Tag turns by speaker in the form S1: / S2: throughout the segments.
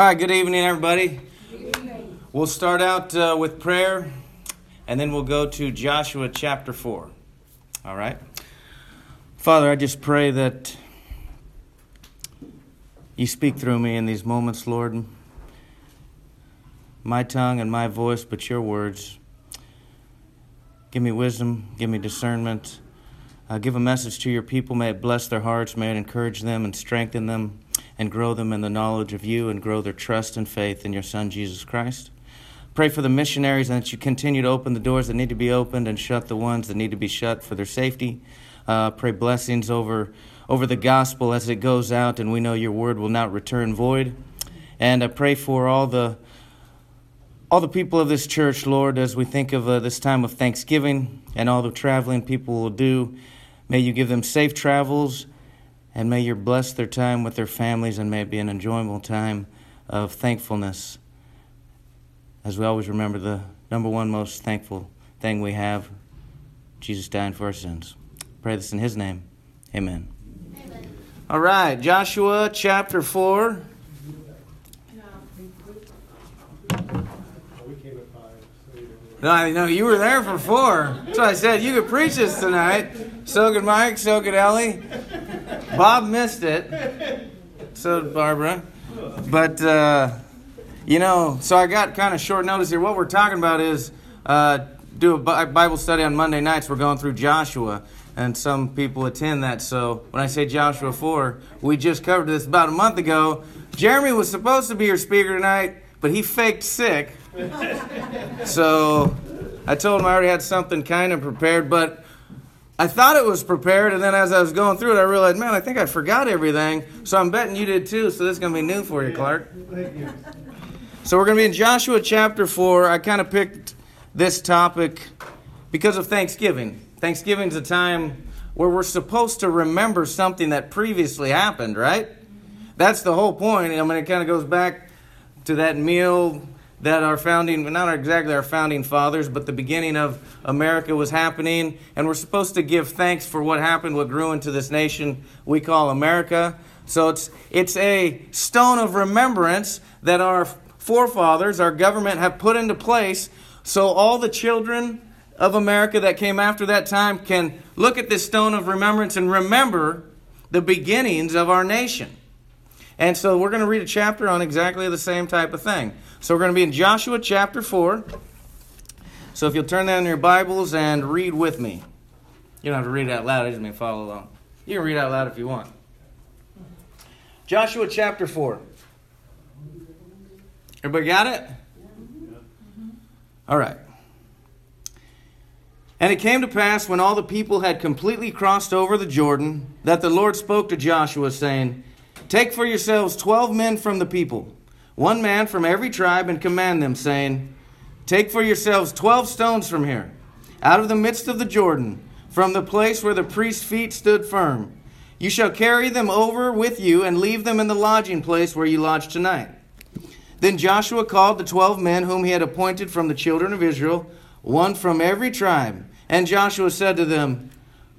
S1: All right, good evening, everybody. We'll start out uh, with prayer and then we'll go to Joshua chapter 4. All right? Father, I just pray that you speak through me in these moments, Lord. My tongue and my voice, but your words. Give me wisdom, give me discernment. Uh, give a message to your people. May it bless their hearts. May it encourage them and strengthen them and grow them in the knowledge of you and grow their trust and faith in your Son, Jesus Christ. Pray for the missionaries and that you continue to open the doors that need to be opened and shut the ones that need to be shut for their safety. Uh, pray blessings over, over the gospel as it goes out, and we know your word will not return void. And I pray for all the all the people of this church, Lord, as we think of uh, this time of Thanksgiving and all the traveling people will do. May you give them safe travels and may you bless their time with their families and may it be an enjoyable time of thankfulness. As we always remember, the number one most thankful thing we have Jesus dying for our sins. Pray this in His name. Amen. Amen. All right, Joshua chapter 4. No, I know you were there for four. That's why I said you could preach this tonight. So could Mike. So could Ellie. Bob missed it. So did Barbara. But uh, you know, so I got kind of short notice here. What we're talking about is uh, do a Bible study on Monday nights. We're going through Joshua, and some people attend that. So when I say Joshua four, we just covered this about a month ago. Jeremy was supposed to be your speaker tonight, but he faked sick so I told him I already had something kind of prepared, but I thought it was prepared, and then as I was going through it, I realized, man, I think I forgot everything. So I'm betting you did too. So this is going to be new for you, Clark. Thank you. So we're going to be in Joshua chapter 4. I kind of picked this topic because of Thanksgiving. Thanksgiving is a time where we're supposed to remember something that previously happened, right? That's the whole point. I mean, it kind of goes back to that meal that our founding, not exactly our founding fathers, but the beginning of America was happening. And we're supposed to give thanks for what happened, what grew into this nation we call America. So it's, it's a stone of remembrance that our forefathers, our government, have put into place so all the children of America that came after that time can look at this stone of remembrance and remember the beginnings of our nation. And so we're going to read a chapter on exactly the same type of thing. So we're going to be in Joshua chapter 4. So if you'll turn in your Bibles and read with me. You don't have to read it out loud, I just mean follow along. You can read out loud if you want. Joshua chapter 4. Everybody got it? All right. And it came to pass when all the people had completely crossed over the Jordan that the Lord spoke to Joshua, saying, Take for yourselves twelve men from the people one man from every tribe, and command them, saying, Take for yourselves twelve stones from here, out of the midst of the Jordan, from the place where the priest's feet stood firm. You shall carry them over with you and leave them in the lodging place where you lodge tonight. Then Joshua called the twelve men whom he had appointed from the children of Israel, one from every tribe. And Joshua said to them,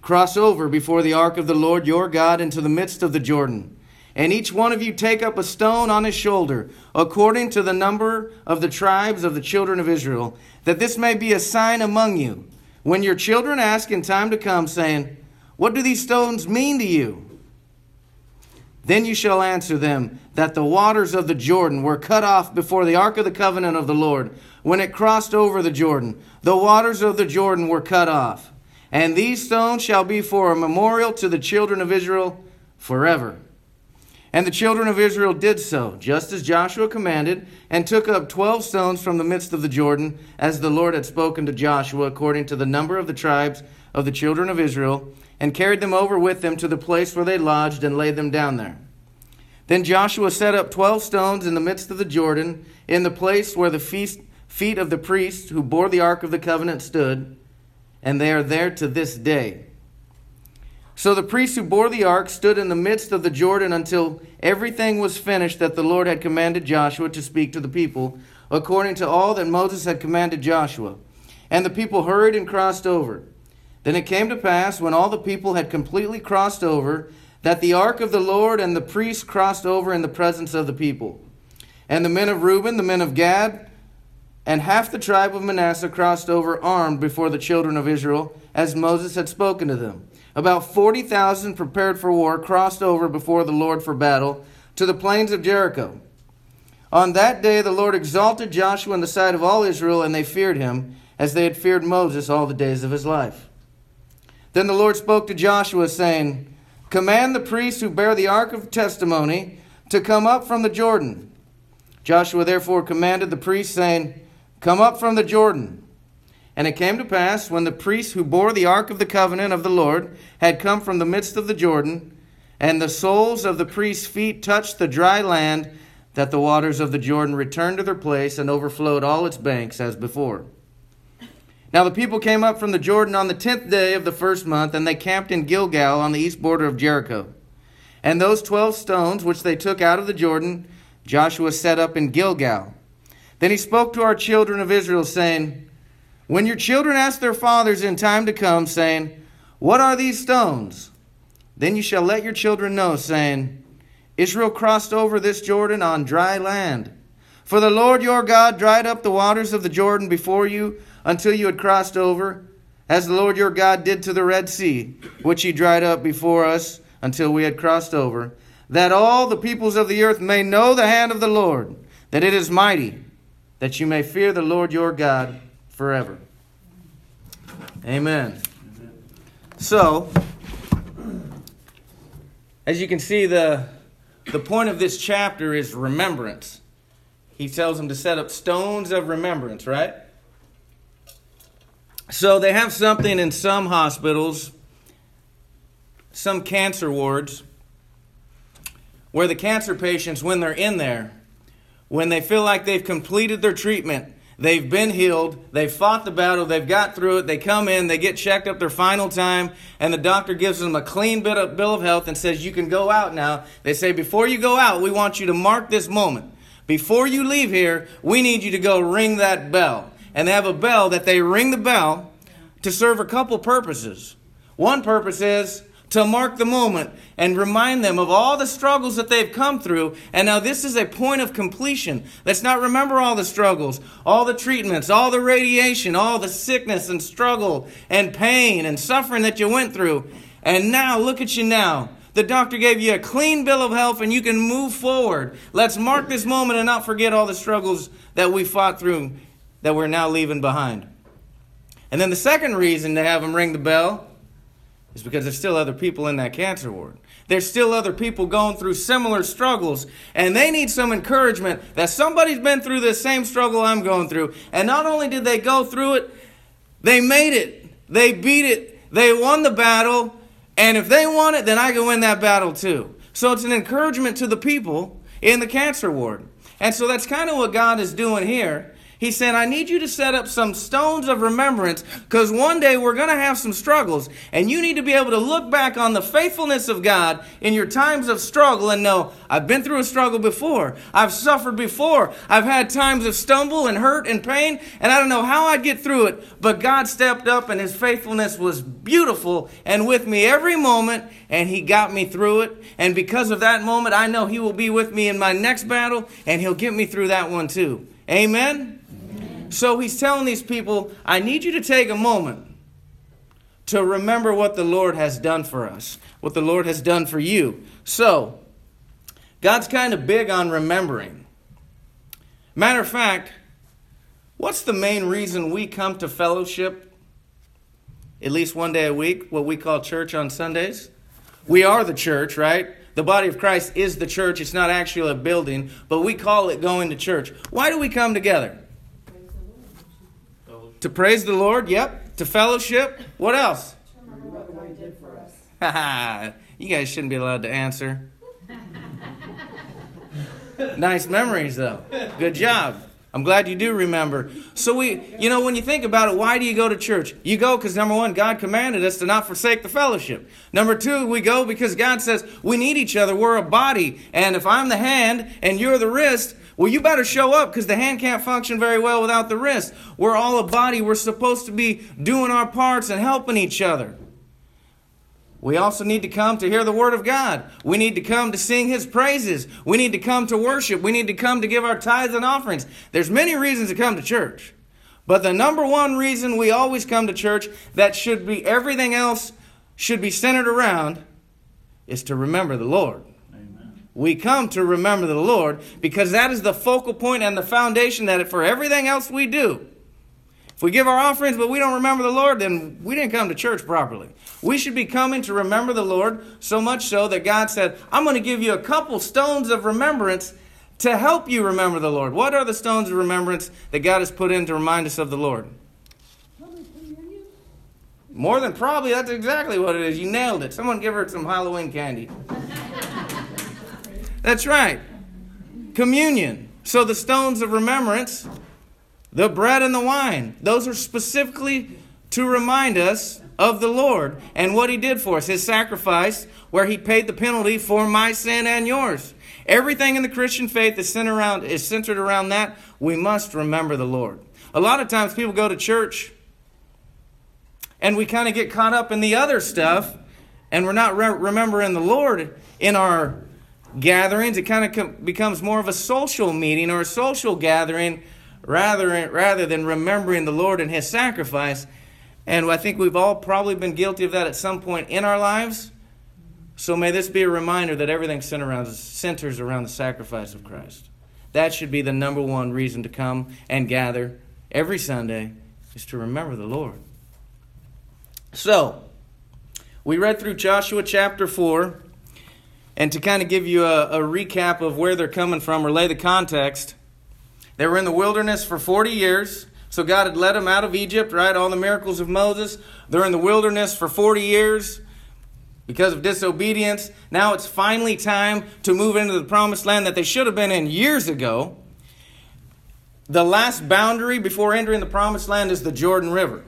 S1: Cross over before the ark of the Lord your God into the midst of the Jordan and each one of you take up a stone on his shoulder, according to the number of the tribes of the children of Israel, that this may be a sign among you. When your children ask in time to come, saying, What do these stones mean to you? Then you shall answer them that the waters of the Jordan were cut off before the ark of the covenant of the Lord. When it crossed over the Jordan, the waters of the Jordan were cut off. And these stones shall be for a memorial to the children of Israel forever. And the children of Israel did so, just as Joshua commanded, and took up twelve stones from the midst of the Jordan, as the Lord had spoken to Joshua, according to the number of the tribes of the children of Israel, and carried them over with them to the place where they lodged, and laid them down there. Then Joshua set up twelve stones in the midst of the Jordan, in the place where the feet of the priests who bore the ark of the covenant stood, and they are there to this day. So the priests who bore the ark stood in the midst of the Jordan until everything was finished that the Lord had commanded Joshua to speak to the people, according to all that Moses had commanded Joshua. And the people hurried and crossed over. Then it came to pass, when all the people had completely crossed over, that the ark of the Lord and the priests crossed over in the presence of the people. And the men of Reuben, the men of Gad, and half the tribe of Manasseh crossed over armed before the children of Israel, as Moses had spoken to them. About 40,000 prepared for war crossed over before the Lord for battle to the plains of Jericho. On that day the Lord exalted Joshua in the sight of all Israel, and they feared him, as they had feared Moses all the days of his life. Then the Lord spoke to Joshua, saying, Command the priests who bear the ark of testimony to come up from the Jordan. Joshua therefore commanded the priests, saying, Come up from the Jordan. And it came to pass, when the priests who bore the ark of the covenant of the Lord had come from the midst of the Jordan, and the soles of the priests' feet touched the dry land, that the waters of the Jordan returned to their place and overflowed all its banks as before. Now the people came up from the Jordan on the tenth day of the first month, and they camped in Gilgal on the east border of Jericho. And those twelve stones which they took out of the Jordan, Joshua set up in Gilgal. Then he spoke to our children of Israel, saying, When your children ask their fathers in time to come, saying, What are these stones? Then you shall let your children know, saying, Israel crossed over this Jordan on dry land. For the Lord your God dried up the waters of the Jordan before you until you had crossed over, as the Lord your God did to the Red Sea, which he dried up before us until we had crossed over, that all the peoples of the earth may know the hand of the Lord, that it is mighty, that you may fear the Lord your God forever. Amen. So, as you can see, the, the point of this chapter is remembrance. He tells them to set up stones of remembrance, right? So they have something in some hospitals, some cancer wards, where the cancer patients, when they're in there, when they feel like they've completed their treatment, they've been healed, they've fought the battle, they've got through it, they come in, they get checked up their final time, and the doctor gives them a clean bill of health and says, You can go out now. They say, Before you go out, we want you to mark this moment. Before you leave here, we need you to go ring that bell and they have a bell that they ring the bell to serve a couple purposes. One purpose is to mark the moment and remind them of all the struggles that they've come through. And now this is a point of completion. Let's not remember all the struggles, all the treatments, all the radiation, all the sickness and struggle and pain and suffering that you went through. And now look at you now. The doctor gave you a clean bill of health and you can move forward. Let's mark this moment and not forget all the struggles that we fought through that we're now leaving behind. And then the second reason to have them ring the bell is because there's still other people in that cancer ward. There's still other people going through similar struggles, and they need some encouragement that somebody's been through the same struggle I'm going through. And not only did they go through it, they made it, they beat it, they won the battle, and if they won it, then I can win that battle too. So it's an encouragement to the people in the cancer ward. And so that's kind of what God is doing here. He said, I need you to set up some stones of remembrance because one day we're going to have some struggles. And you need to be able to look back on the faithfulness of God in your times of struggle and know, I've been through a struggle before. I've suffered before. I've had times of stumble and hurt and pain, and I don't know how I'd get through it. But God stepped up and His faithfulness was beautiful and with me every moment, and He got me through it. And because of that moment, I know He will be with me in my next battle, and He'll get me through that one too. Amen? So he's telling these people, I need you to take a moment to remember what the Lord has done for us, what the Lord has done for you. So, God's kind of big on remembering. Matter of fact, what's the main reason we come to fellowship at least one day a week, what we call church on Sundays? We are the church, right? The body of Christ is the church. It's not actually a building, but we call it going to church. Why do we come together? To praise the Lord, yep. To fellowship. What else? you guys shouldn't be allowed to answer. nice memories, though. Good job. I'm glad you do remember. So we, you know, when you think about it, why do you go to church? You go because number one, God commanded us to not forsake the fellowship. Number two, we go because God says we need each other. We're a body, and if I'm the hand and you're the wrist, well, you better show up because the hand can't function very well without the wrist. We're all a body. We're supposed to be doing our parts and helping each other. We also need to come to hear the Word of God. We need to come to sing His praises. We need to come to worship. We need to come to give our tithes and offerings. There's many reasons to come to church. But the number one reason we always come to church that should be everything else should be centered around is to remember the Lord. We come to remember the Lord because that is the focal point and the foundation that for everything else we do. If we give our offerings but we don't remember the Lord, then we didn't come to church properly. We should be coming to remember the Lord so much so that God said, I'm going to give you a couple stones of remembrance to help you remember the Lord. What are the stones of remembrance that God has put in to remind us of the Lord? More than probably, that's exactly what it is. You nailed it. Someone give her some Halloween candy. that's right. Communion. So the stones of remembrance the bread and the wine, those are specifically to remind us of the Lord and what He did for us, His sacrifice, where He paid the penalty for my sin and yours. Everything in the Christian faith is centered around, is centered around that. We must remember the Lord. A lot of times people go to church and we kind of get caught up in the other stuff and we're not re- remembering the Lord in our gatherings. It kind of com- becomes more of a social meeting or a social gathering rather, rather than remembering the Lord and His sacrifice. And I think we've all probably been guilty of that at some point in our lives. So may this be a reminder that everything centers around the sacrifice of Christ. That should be the number one reason to come and gather every Sunday, is to remember the Lord. So, we read through Joshua chapter 4, and to kind of give you a, a recap of where they're coming from or lay the context, they were in the wilderness for 40 years. So God had led them out of Egypt, right? All the miracles of Moses. They're in the wilderness for 40 years because of disobedience. Now it's finally time to move into the promised land that they should have been in years ago. The last boundary before entering the promised land is the Jordan River.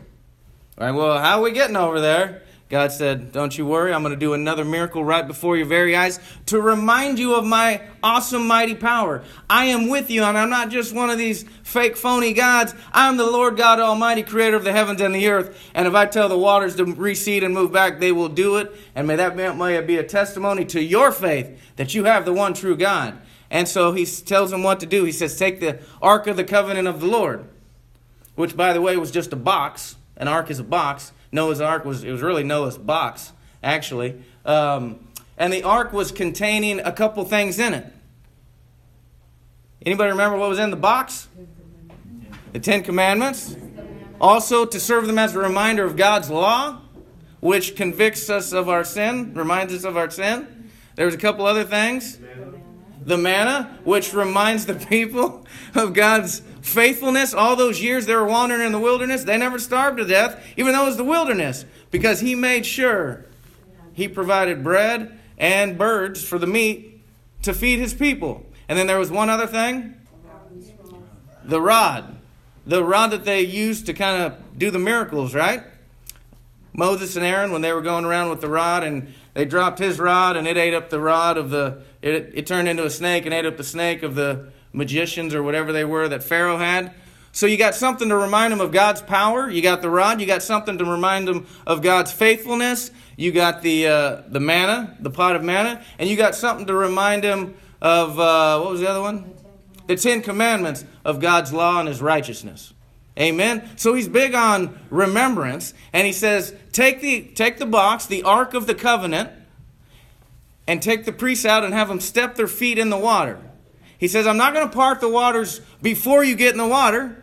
S1: All right, well, how are we getting over there? God said, Don't you worry, I'm going to do another miracle right before your very eyes to remind you of my awesome, mighty power. I am with you, and I'm not just one of these fake, phony gods. I'm the Lord God Almighty, creator of the heavens and the earth. And if I tell the waters to recede and move back, they will do it. And may that be a testimony to your faith that you have the one true God. And so he tells them what to do. He says, Take the Ark of the Covenant of the Lord, which, by the way, was just a box. An ark is a box Noah's Ark was, it was really Noah's box, actually. Um, and the ark was containing a couple things in it. Anybody remember what was in the box? The Ten Commandments. Also, to serve them as a reminder of God's law, which convicts us of our sin, reminds us of our sin. There was a couple other things. The manna, which reminds the people of God's faithfulness, all those years they were wandering in the wilderness, they never starved to death, even though it was the wilderness, because He made sure He provided bread and birds for the meat to feed His people. And then there was one other thing the rod. The rod that they used to kind of do the miracles, right? Moses and Aaron, when they were going around with the rod and they dropped his rod and it ate up the rod of the, it, it turned into a snake and ate up the snake of the magicians or whatever they were that Pharaoh had. So you got something to remind them of God's power. You got the rod. You got something to remind them of God's faithfulness. You got the uh, the manna, the pot of manna, and you got something to remind them of uh, what was the other one? The Ten Commandments of God's law and His righteousness. Amen. So he's big on remembrance, and he says, take the take the box, the Ark of the Covenant, and take the priests out and have them step their feet in the water. He says, I'm not going to part the waters before you get in the water.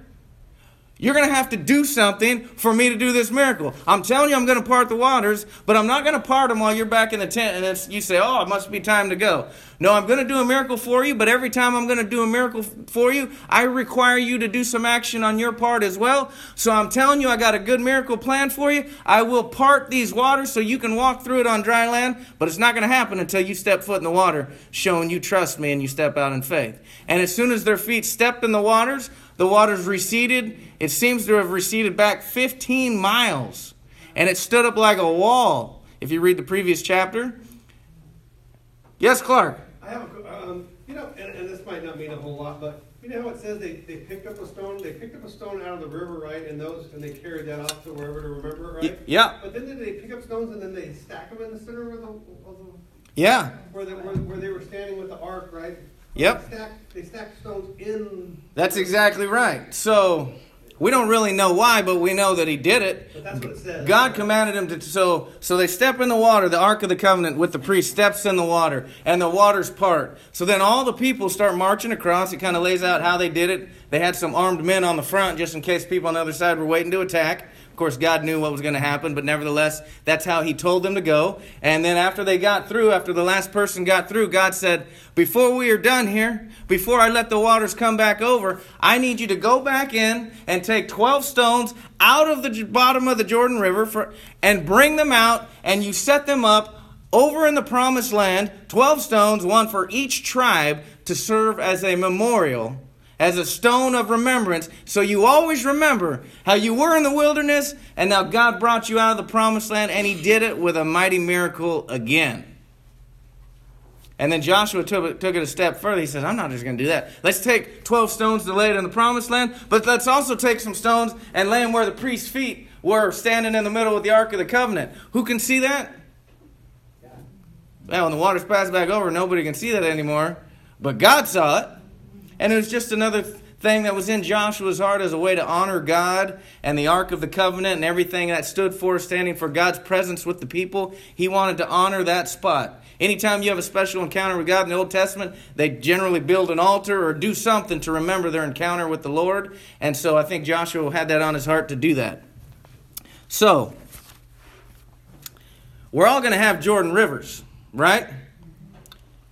S1: You're going to have to do something for me to do this miracle. I'm telling you, I'm going to part the waters, but I'm not going to part them while you're back in the tent and you say, Oh, it must be time to go. No, I'm going to do a miracle for you, but every time I'm going to do a miracle for you, I require you to do some action on your part as well. So I'm telling you, I got a good miracle plan for you. I will part these waters so you can walk through it on dry land, but it's not going to happen until you step foot in the water, showing you trust me and you step out in faith. And as soon as their feet stepped in the waters, the waters receded. It seems to have receded back 15 miles. And it stood up like a wall. If you read the previous chapter. Yes, Clark.
S2: I have a, um, You know, and, and this might not mean a whole lot, but you know how it says they, they picked up a stone, they picked up a stone out of the river, right, and those, and they carried that off to wherever to remember, right?
S1: yeah,
S2: But then did they pick up stones and then they stack them in the center of the, of the,
S1: yeah,
S2: where they, where, where they were standing with the ark, right?
S1: Yep.
S2: They stacked, they stacked stones in,
S1: that's exactly right. So we don't really know why, but we know that he did it.
S2: but that's what it says.
S1: God commanded him to so so they step in the water, the ark of the covenant with the priest steps in the water and the waters part. So then all the people start marching across. It kind of lays out how they did it. They had some armed men on the front just in case people on the other side were waiting to attack. Course, God knew what was going to happen, but nevertheless, that's how he told them to go. And then after they got through, after the last person got through, God said, "Before we are done here, before I let the waters come back over, I need you to go back in and take 12 stones out of the bottom of the Jordan River for, and bring them out, and you set them up over in the promised land, 12 stones, one for each tribe, to serve as a memorial, as a stone of remembrance. So you always remember how you were in the wilderness, and now God brought you out of the promised land, and He did it with a mighty miracle again. And then Joshua took it, took it a step further. He says, I'm not just going to do that. Let's take 12 stones to lay it in the promised land, but let's also take some stones and lay them where the priest's feet were standing in the middle of the Ark of the Covenant. Who can see that? Well, when the waters pass back over, nobody can see that anymore. But God saw it. And it was just another thing that was in Joshua's heart as a way to honor God and the Ark of the Covenant and everything that stood for, standing for God's presence with the people. He wanted to honor that spot. Anytime you have a special encounter with God in the Old Testament, they generally build an altar or do something to remember their encounter with the Lord. And so I think Joshua had that on his heart to do that. So, we're all going to have Jordan rivers, right?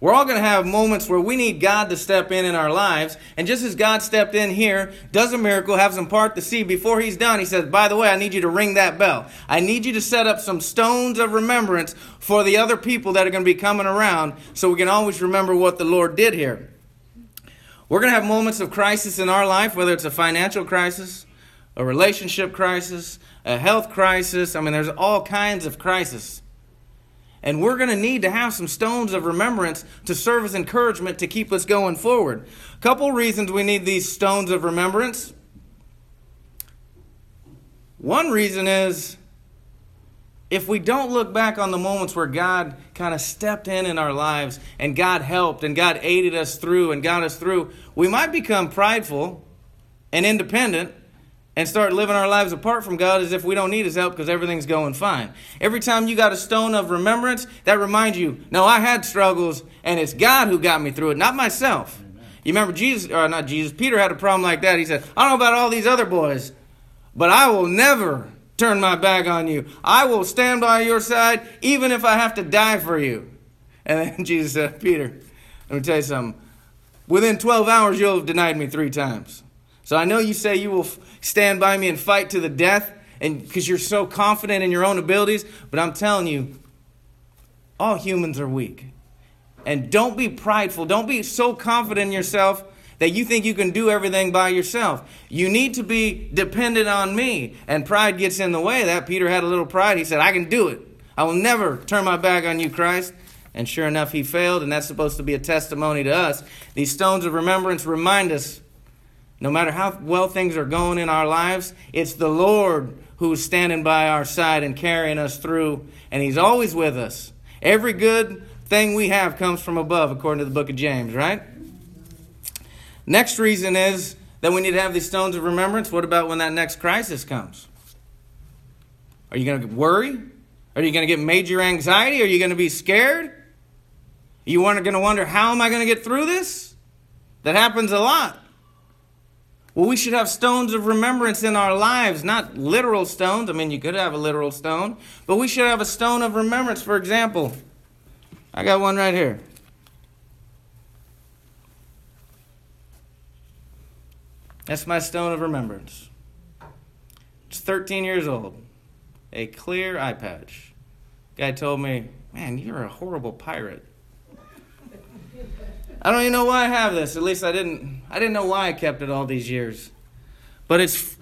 S1: We're all going to have moments where we need God to step in in our lives. And just as God stepped in here, does a miracle, has some part to see. Before he's done, he says, By the way, I need you to ring that bell. I need you to set up some stones of remembrance for the other people that are going to be coming around so we can always remember what the Lord did here. We're going to have moments of crisis in our life, whether it's a financial crisis, a relationship crisis, a health crisis. I mean, there's all kinds of crises. And we're going to need to have some stones of remembrance to serve as encouragement to keep us going forward. A couple reasons we need these stones of remembrance. One reason is if we don't look back on the moments where God kind of stepped in in our lives and God helped and God aided us through and got us through, we might become prideful and independent and start living our lives apart from God as if we don't need His help because everything's going fine. Every time you got a stone of remembrance, that reminds you, no, I had struggles and it's God who got me through it, not myself. You remember Jesus, or not Jesus, Peter had a problem like that. He said, I don't know about all these other boys, but I will never turn my back on you. I will stand by your side even if I have to die for you. And then Jesus said, Peter, let me tell you something. Within 12 hours, you'll have denied me three times. So I know you say you will stand by me and fight to the death, and because you're so confident in your own abilities, but I'm telling you, all humans are weak. And don't be prideful. Don't be so confident in yourself that you think you can do everything by yourself. You need to be dependent on me. And pride gets in the way that. Peter had a little pride. He said, I can do it. I will never turn my back on you, Christ. And sure enough, he failed, and that's supposed to be a testimony to us. These stones of remembrance remind us no matter how well things are going in our lives, it's the Lord who's standing by our side and carrying us through, and He's always with us. Every good thing we have comes from above, according to the book of James, right? Next reason is that we need to have these stones of remembrance. What about when that next crisis comes? Are you going to worry? Are you going to get major anxiety? Are you going to be scared? You are going to wonder, how am I going to get through this? That happens a lot. Well, we should have stones of remembrance in our lives, not literal stones. I mean, you could have a literal stone, but we should have a stone of remembrance. For example, I got one right here. That's my stone of remembrance. It's 13 years old, a clear eye patch. Guy told me, Man, you're a horrible pirate. I don't even know why I have this. At least I didn't. I didn't know why I kept it all these years. But it's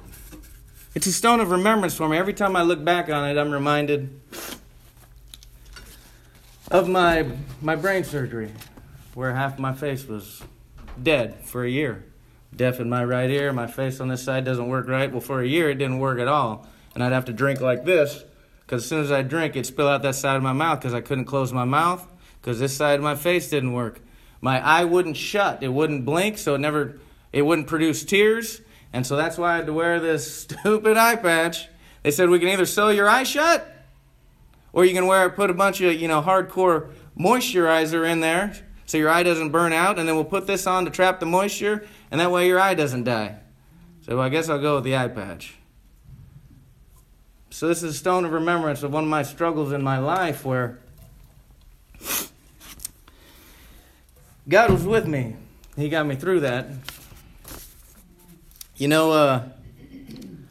S1: it's a stone of remembrance for me. Every time I look back on it, I'm reminded of my my brain surgery. where half my face was dead for a year. Deaf in my right ear, my face on this side doesn't work right. Well, for a year, it didn't work at all. And I'd have to drink like this, because as soon as I drink, it'd spill out that side of my mouth because I couldn't close my mouth, because this side of my face didn't work. My eye wouldn't shut, it wouldn't blink, so it never, it wouldn't produce tears. And so that's why I had to wear this stupid eye patch. They said we can either sew your eye shut, or you can wear it, put a bunch of you know hardcore moisturizer in there so your eye doesn't burn out, and then we'll put this on to trap the moisture, and that way your eye doesn't die. So I guess I'll go with the eye patch. So this is a stone of remembrance of one of my struggles in my life where God was with me. He got me through that. You know, uh,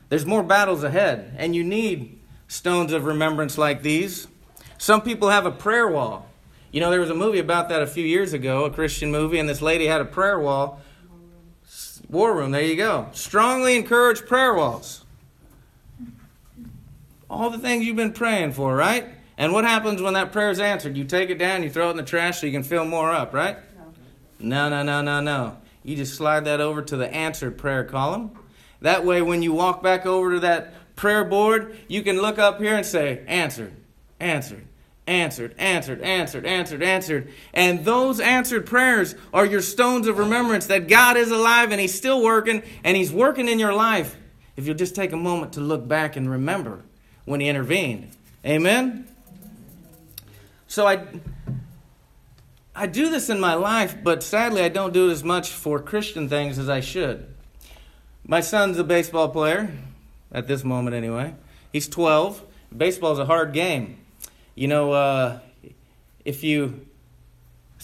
S1: there's more battles ahead, and you need stones of remembrance like these. Some people have a prayer wall. You know, there was a movie about that a few years ago, a Christian movie, and this lady had a prayer wall. War Room, there you go. Strongly encourage prayer walls. All the things you've been praying for, right? And what happens when that prayer is answered? You take it down, you throw it in the trash so you can fill more up, right? No, no, no, no, no. You just slide that over to the answered prayer column. That way, when you walk back over to that prayer board, you can look up here and say, Answered, answered, answered, answered, answered, answered, answered. And those answered prayers are your stones of remembrance that God is alive and He's still working and He's working in your life. If you'll just take a moment to look back and remember when He intervened. Amen? So I. I do this in my life, but sadly, I don't do it as much for Christian things as I should. My son's a baseball player, at this moment anyway. He's 12. Baseball's a hard game. You know, uh, if you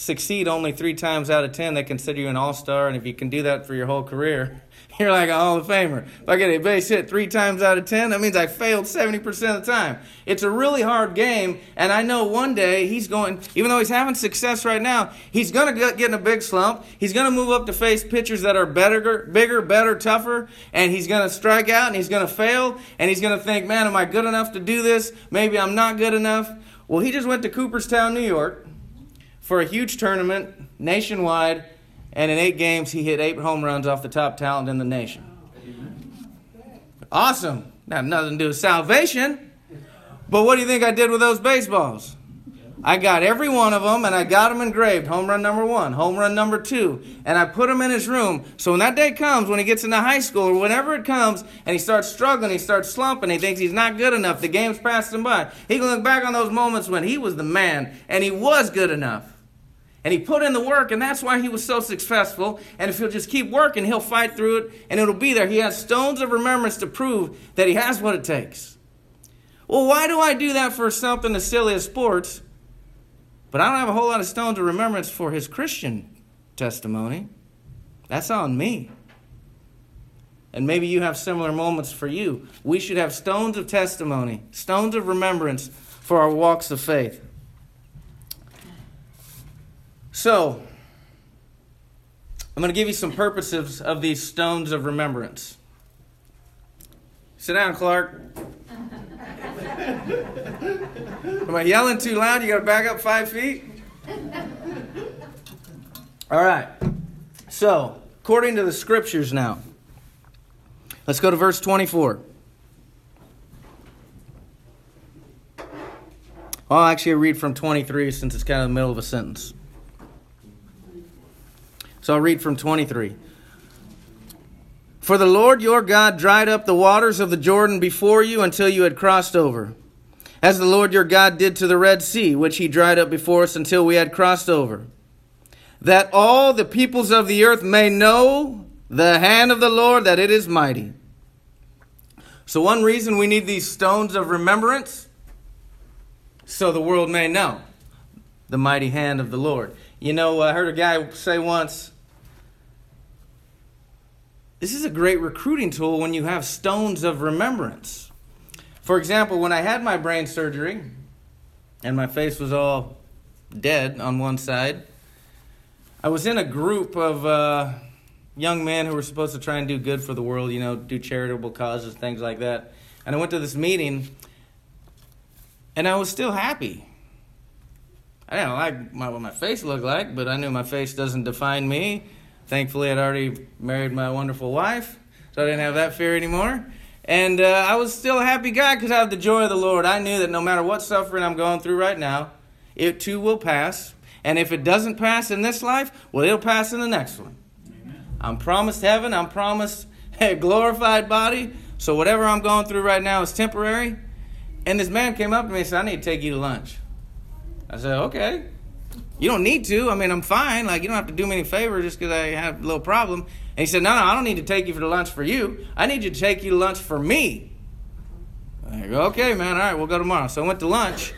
S1: succeed only three times out of 10, they consider you an all star, and if you can do that for your whole career, you're like a Hall of Famer. If I get a base hit three times out of 10, that means I failed 70% of the time. It's a really hard game, and I know one day he's going, even though he's having success right now, he's going to get in a big slump. He's going to move up to face pitchers that are better, bigger, better, tougher, and he's going to strike out and he's going to fail, and he's going to think, man, am I good enough to do this? Maybe I'm not good enough. Well, he just went to Cooperstown, New York for a huge tournament nationwide and in eight games, he hit eight home runs off the top talent in the nation. Awesome. Have nothing to do with salvation. But what do you think I did with those baseballs? I got every one of them and I got them engraved. Home run number one, home run number two. And I put them in his room. So when that day comes, when he gets into high school or whenever it comes, and he starts struggling, he starts slumping, he thinks he's not good enough, the game's passed him by. He can look back on those moments when he was the man and he was good enough. And he put in the work, and that's why he was so successful. And if he'll just keep working, he'll fight through it, and it'll be there. He has stones of remembrance to prove that he has what it takes. Well, why do I do that for something as silly as sports? But I don't have a whole lot of stones of remembrance for his Christian testimony. That's on me. And maybe you have similar moments for you. We should have stones of testimony, stones of remembrance for our walks of faith. So, I'm going to give you some purposes of these stones of remembrance. Sit down, Clark. Am I yelling too loud? You got to back up five feet? All right. So, according to the scriptures now, let's go to verse 24. I'll actually read from 23 since it's kind of the middle of a sentence. So I'll read from 23. For the Lord your God dried up the waters of the Jordan before you until you had crossed over, as the Lord your God did to the Red Sea, which he dried up before us until we had crossed over, that all the peoples of the earth may know the hand of the Lord, that it is mighty. So, one reason we need these stones of remembrance, so the world may know the mighty hand of the Lord. You know, I heard a guy say once, this is a great recruiting tool when you have stones of remembrance. For example, when I had my brain surgery and my face was all dead on one side, I was in a group of uh, young men who were supposed to try and do good for the world, you know, do charitable causes, things like that. And I went to this meeting and I was still happy. I didn't like my, what my face looked like, but I knew my face doesn't define me. Thankfully, I'd already married my wonderful wife, so I didn't have that fear anymore. And uh, I was still a happy guy because I have the joy of the Lord. I knew that no matter what suffering I'm going through right now, it too will pass. And if it doesn't pass in this life, well, it'll pass in the next one. Amen. I'm promised heaven. I'm promised a glorified body. So whatever I'm going through right now is temporary. And this man came up to me and said, I need to take you to lunch. I said, okay. You don't need to. I mean, I'm fine. Like, you don't have to do me any favor just because I have a little problem. And he said, no, no, I don't need to take you for lunch for you. I need you to take you to lunch for me. I go, okay, man. All right, we'll go tomorrow. So I went to lunch.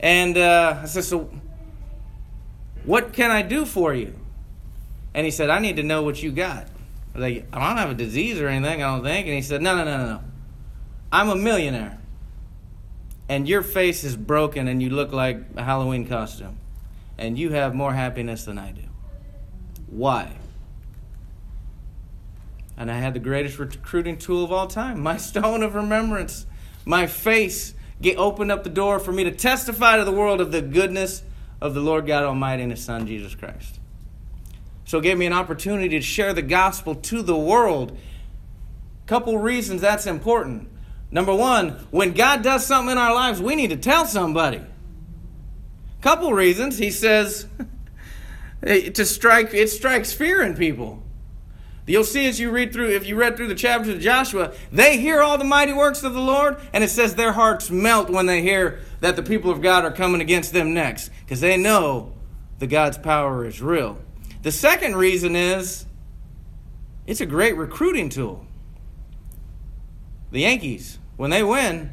S1: And uh, I said, so what can I do for you? And he said, I need to know what you got. I was like, I don't have a disease or anything, I don't think. And he said, No, no, no, no, no. I'm a millionaire. And your face is broken and you look like a Halloween costume. And you have more happiness than I do. Why? And I had the greatest recruiting tool of all time my stone of remembrance. My face get, opened up the door for me to testify to the world of the goodness of the Lord God Almighty and His Son, Jesus Christ. So it gave me an opportunity to share the gospel to the world. Couple reasons that's important. Number one, when God does something in our lives, we need to tell somebody. Couple reasons. He says to strike it strikes fear in people. You'll see as you read through, if you read through the chapters of Joshua, they hear all the mighty works of the Lord, and it says their hearts melt when they hear that the people of God are coming against them next, because they know that God's power is real. The second reason is it's a great recruiting tool. The Yankees, when they win,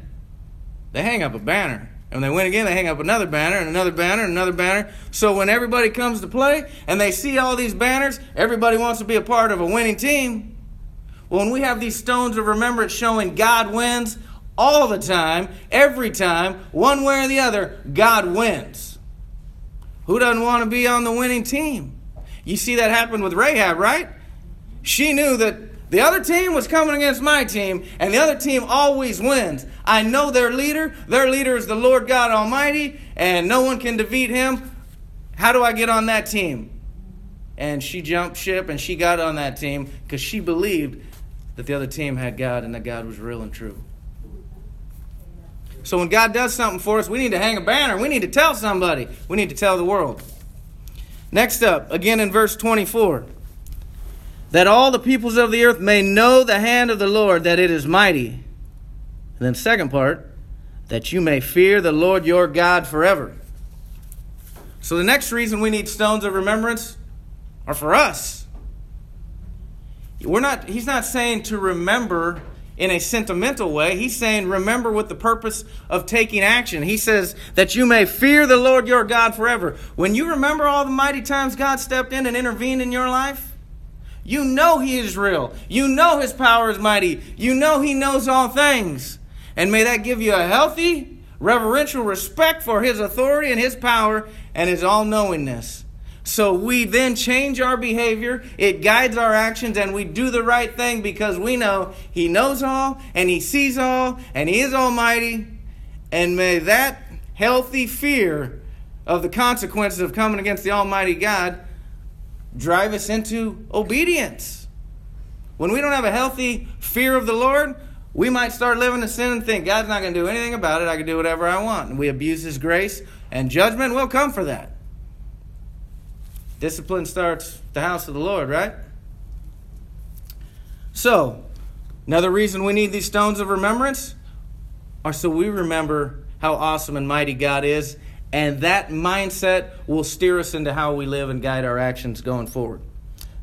S1: they hang up a banner. And they win again, they hang up another banner and another banner and another banner. So when everybody comes to play and they see all these banners, everybody wants to be a part of a winning team. Well, when we have these stones of remembrance showing God wins all the time, every time, one way or the other, God wins. Who doesn't want to be on the winning team? You see that happen with Rahab, right? She knew that the other team was coming against my team, and the other team always wins. I know their leader. Their leader is the Lord God Almighty, and no one can defeat him. How do I get on that team? And she jumped ship and she got on that team because she believed that the other team had God and that God was real and true. So when God does something for us, we need to hang a banner. We need to tell somebody. We need to tell the world. Next up, again in verse 24 that all the peoples of the earth may know the hand of the Lord, that it is mighty. And then, second part, that you may fear the Lord your God forever. So, the next reason we need stones of remembrance are for us. We're not, he's not saying to remember in a sentimental way. He's saying, remember with the purpose of taking action. He says that you may fear the Lord your God forever. When you remember all the mighty times God stepped in and intervened in your life, you know He is real. You know His power is mighty. You know He knows all things. And may that give you a healthy, reverential respect for His authority and His power and His all knowingness. So we then change our behavior, it guides our actions, and we do the right thing because we know He knows all, and He sees all, and He is almighty. And may that healthy fear of the consequences of coming against the Almighty God drive us into obedience. When we don't have a healthy fear of the Lord, we might start living in sin and think God's not going to do anything about it. I can do whatever I want. And we abuse His grace, and judgment will come for that. Discipline starts the house of the Lord, right? So, another reason we need these stones of remembrance are so we remember how awesome and mighty God is, and that mindset will steer us into how we live and guide our actions going forward.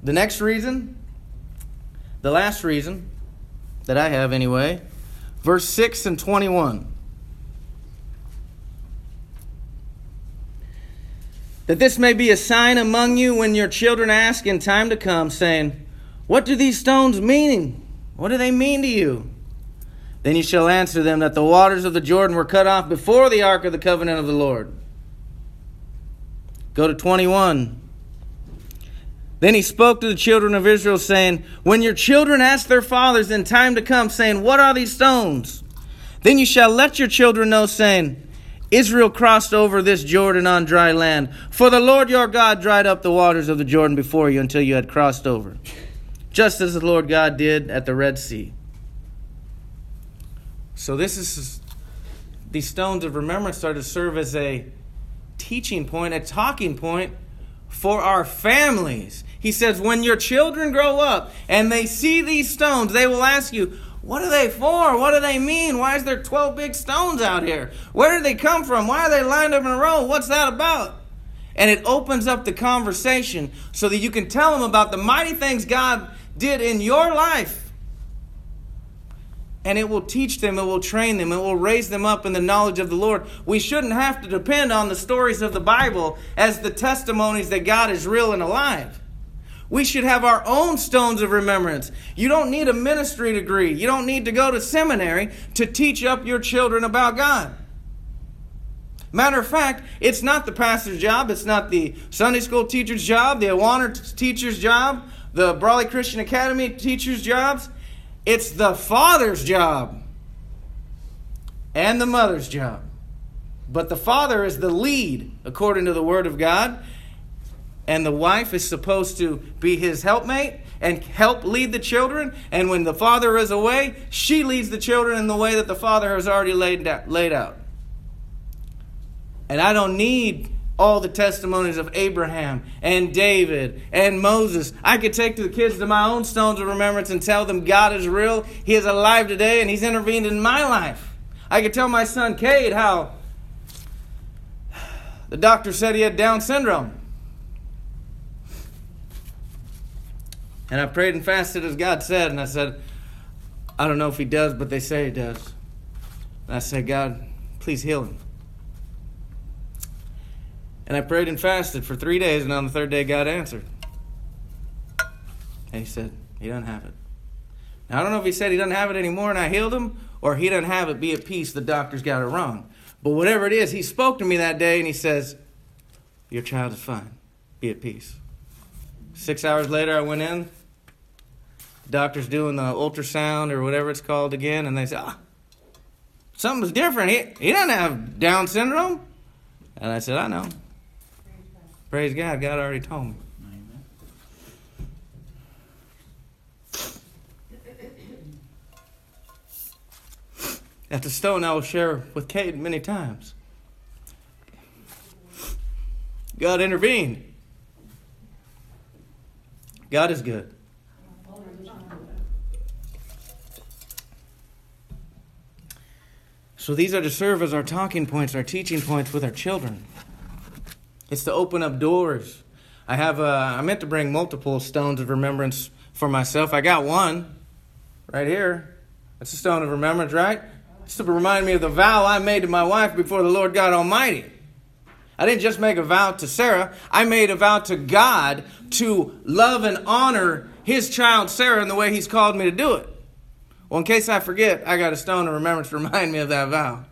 S1: The next reason, the last reason that I have anyway, verse 6 and 21. that this may be a sign among you when your children ask in time to come, saying, What do these stones mean? What do they mean to you? Then you shall answer them that the waters of the Jordan were cut off before the ark of the covenant of the Lord. Go to 21. Then he spoke to the children of Israel, saying, When your children ask their fathers in time to come, saying, What are these stones? Then you shall let your children know, saying, Israel crossed over this Jordan on dry land. For the Lord your God dried up the waters of the Jordan before you until you had crossed over, just as the Lord God did at the Red Sea. So this is these stones of remembrance are to serve as a teaching point, a talking point for our families. He says, when your children grow up and they see these stones, they will ask you, what are they for? What do they mean? Why is there 12 big stones out here? Where did they come from? Why are they lined up in a row? What's that about? And it opens up the conversation so that you can tell them about the mighty things God did in your life and it will teach them, it will train them, it will raise them up in the knowledge of the Lord. We shouldn't have to depend on the stories of the Bible as the testimonies that God is real and alive. We should have our own stones of remembrance. You don't need a ministry degree, you don't need to go to seminary to teach up your children about God. Matter of fact, it's not the pastor's job, it's not the Sunday school teacher's job, the Awana teacher's job, the Brawley Christian Academy teacher's jobs. It's the father's job and the mother's job. But the father is the lead according to the word of God. And the wife is supposed to be his helpmate and help lead the children. And when the father is away, she leads the children in the way that the father has already laid out. And I don't need all the testimonies of Abraham and David and Moses. I could take the kids to my own stones of remembrance and tell them God is real. He is alive today and He's intervened in my life. I could tell my son Cade how the doctor said he had Down syndrome. And I prayed and fasted as God said, and I said, I don't know if he does, but they say he does. And I said, God, please heal him. And I prayed and fasted for three days, and on the third day, God answered. And He said, He doesn't have it. Now, I don't know if He said He doesn't have it anymore and I healed him, or He doesn't have it, be at peace, the doctor's got it wrong. But whatever it is, He spoke to me that day and He says, Your child is fine. Be at peace. Six hours later, I went in. The doctor's doing the ultrasound or whatever it's called again, and they say, ah, something's different. He, he doesn't have Down syndrome. And I said, I know. Praise God, God already told me. That's a stone I will share with Cade many times. God intervened. God is good. So these are to serve as our talking points, our teaching points with our children. It's to open up doors. I have a, uh, meant to bring multiple stones of remembrance for myself. I got one right here. That's a stone of remembrance, right? It's to remind me of the vow I made to my wife before the Lord God Almighty. I didn't just make a vow to Sarah, I made a vow to God to love and honor his child Sarah in the way he's called me to do it. Well, in case I forget, I got a stone of remembrance to remind me of that vow.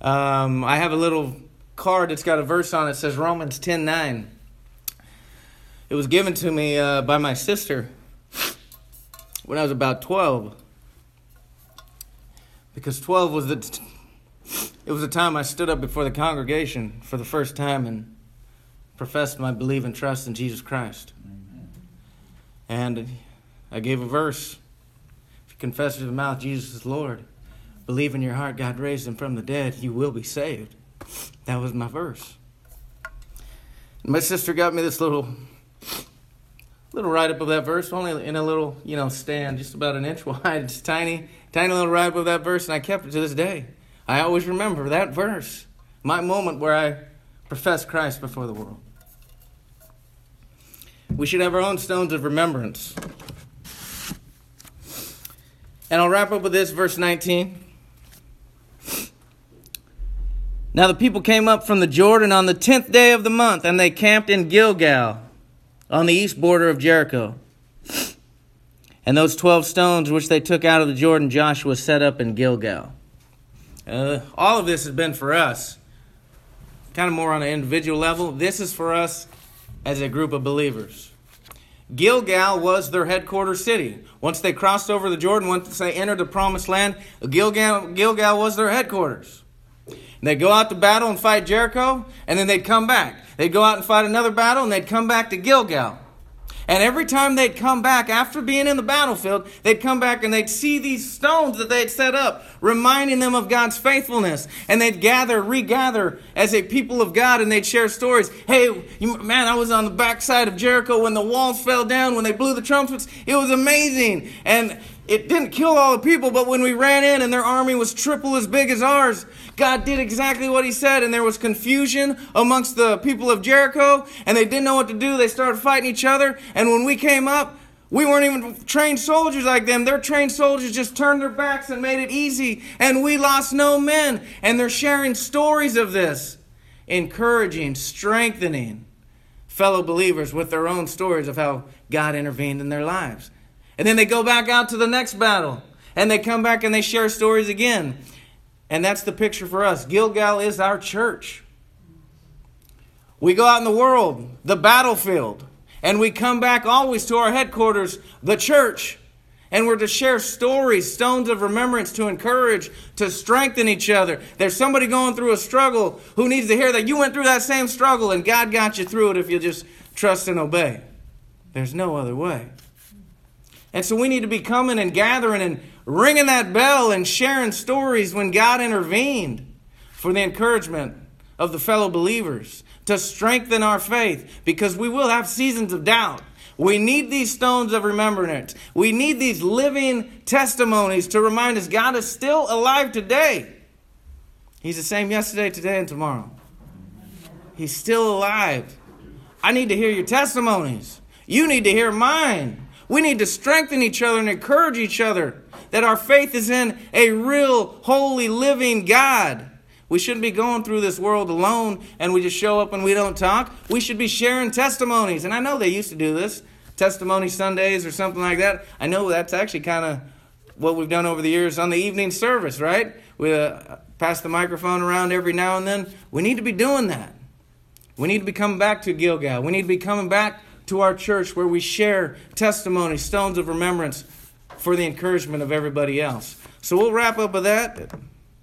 S1: Um, I have a little card that's got a verse on it. says Romans 10 9. It was given to me uh, by my sister when I was about 12. Because 12 was the t- it was the time I stood up before the congregation for the first time and professed my belief and trust in Jesus Christ. Amen. And I gave a verse. If you confess with your mouth Jesus is Lord, believe in your heart God raised him from the dead, you will be saved. That was my verse. My sister got me this little little write up of that verse, only in a little, you know, stand, just about an inch wide, tiny, tiny little write up of that verse, and I kept it to this day. I always remember that verse, my moment where I professed Christ before the world. We should have our own stones of remembrance. And I'll wrap up with this, verse 19. Now the people came up from the Jordan on the tenth day of the month, and they camped in Gilgal, on the east border of Jericho. And those twelve stones which they took out of the Jordan, Joshua set up in Gilgal. Uh, all of this has been for us, kind of more on an individual level. This is for us as a group of believers. Gilgal was their headquarters city. Once they crossed over the Jordan, once they entered the promised land, Gilgal, Gilgal was their headquarters. They'd go out to battle and fight Jericho, and then they'd come back. They'd go out and fight another battle, and they'd come back to Gilgal. And every time they'd come back after being in the battlefield, they'd come back and they'd see these stones that they'd set up, reminding them of God's faithfulness. And they'd gather, regather as a people of God, and they'd share stories. Hey, you, man, I was on the backside of Jericho when the walls fell down, when they blew the trumpets. It was amazing. And it didn't kill all the people, but when we ran in and their army was triple as big as ours, God did exactly what He said, and there was confusion amongst the people of Jericho, and they didn't know what to do. They started fighting each other, and when we came up, we weren't even trained soldiers like them. Their trained soldiers just turned their backs and made it easy, and we lost no men. And they're sharing stories of this, encouraging, strengthening fellow believers with their own stories of how God intervened in their lives. And then they go back out to the next battle. And they come back and they share stories again. And that's the picture for us. Gilgal is our church. We go out in the world, the battlefield, and we come back always to our headquarters, the church. And we're to share stories, stones of remembrance to encourage, to strengthen each other. There's somebody going through a struggle who needs to hear that you went through that same struggle and God got you through it if you just trust and obey. There's no other way. And so we need to be coming and gathering and ringing that bell and sharing stories when God intervened for the encouragement of the fellow believers to strengthen our faith because we will have seasons of doubt. We need these stones of remembrance. We need these living testimonies to remind us God is still alive today. He's the same yesterday, today, and tomorrow. He's still alive. I need to hear your testimonies. You need to hear mine. We need to strengthen each other and encourage each other that our faith is in a real, holy, living God. We shouldn't be going through this world alone and we just show up and we don't talk. We should be sharing testimonies. And I know they used to do this, testimony Sundays or something like that. I know that's actually kind of what we've done over the years on the evening service, right? We uh, pass the microphone around every now and then. We need to be doing that. We need to be coming back to Gilgal. We need to be coming back to our church where we share testimony, stones of remembrance for the encouragement of everybody else. So we'll wrap up with that.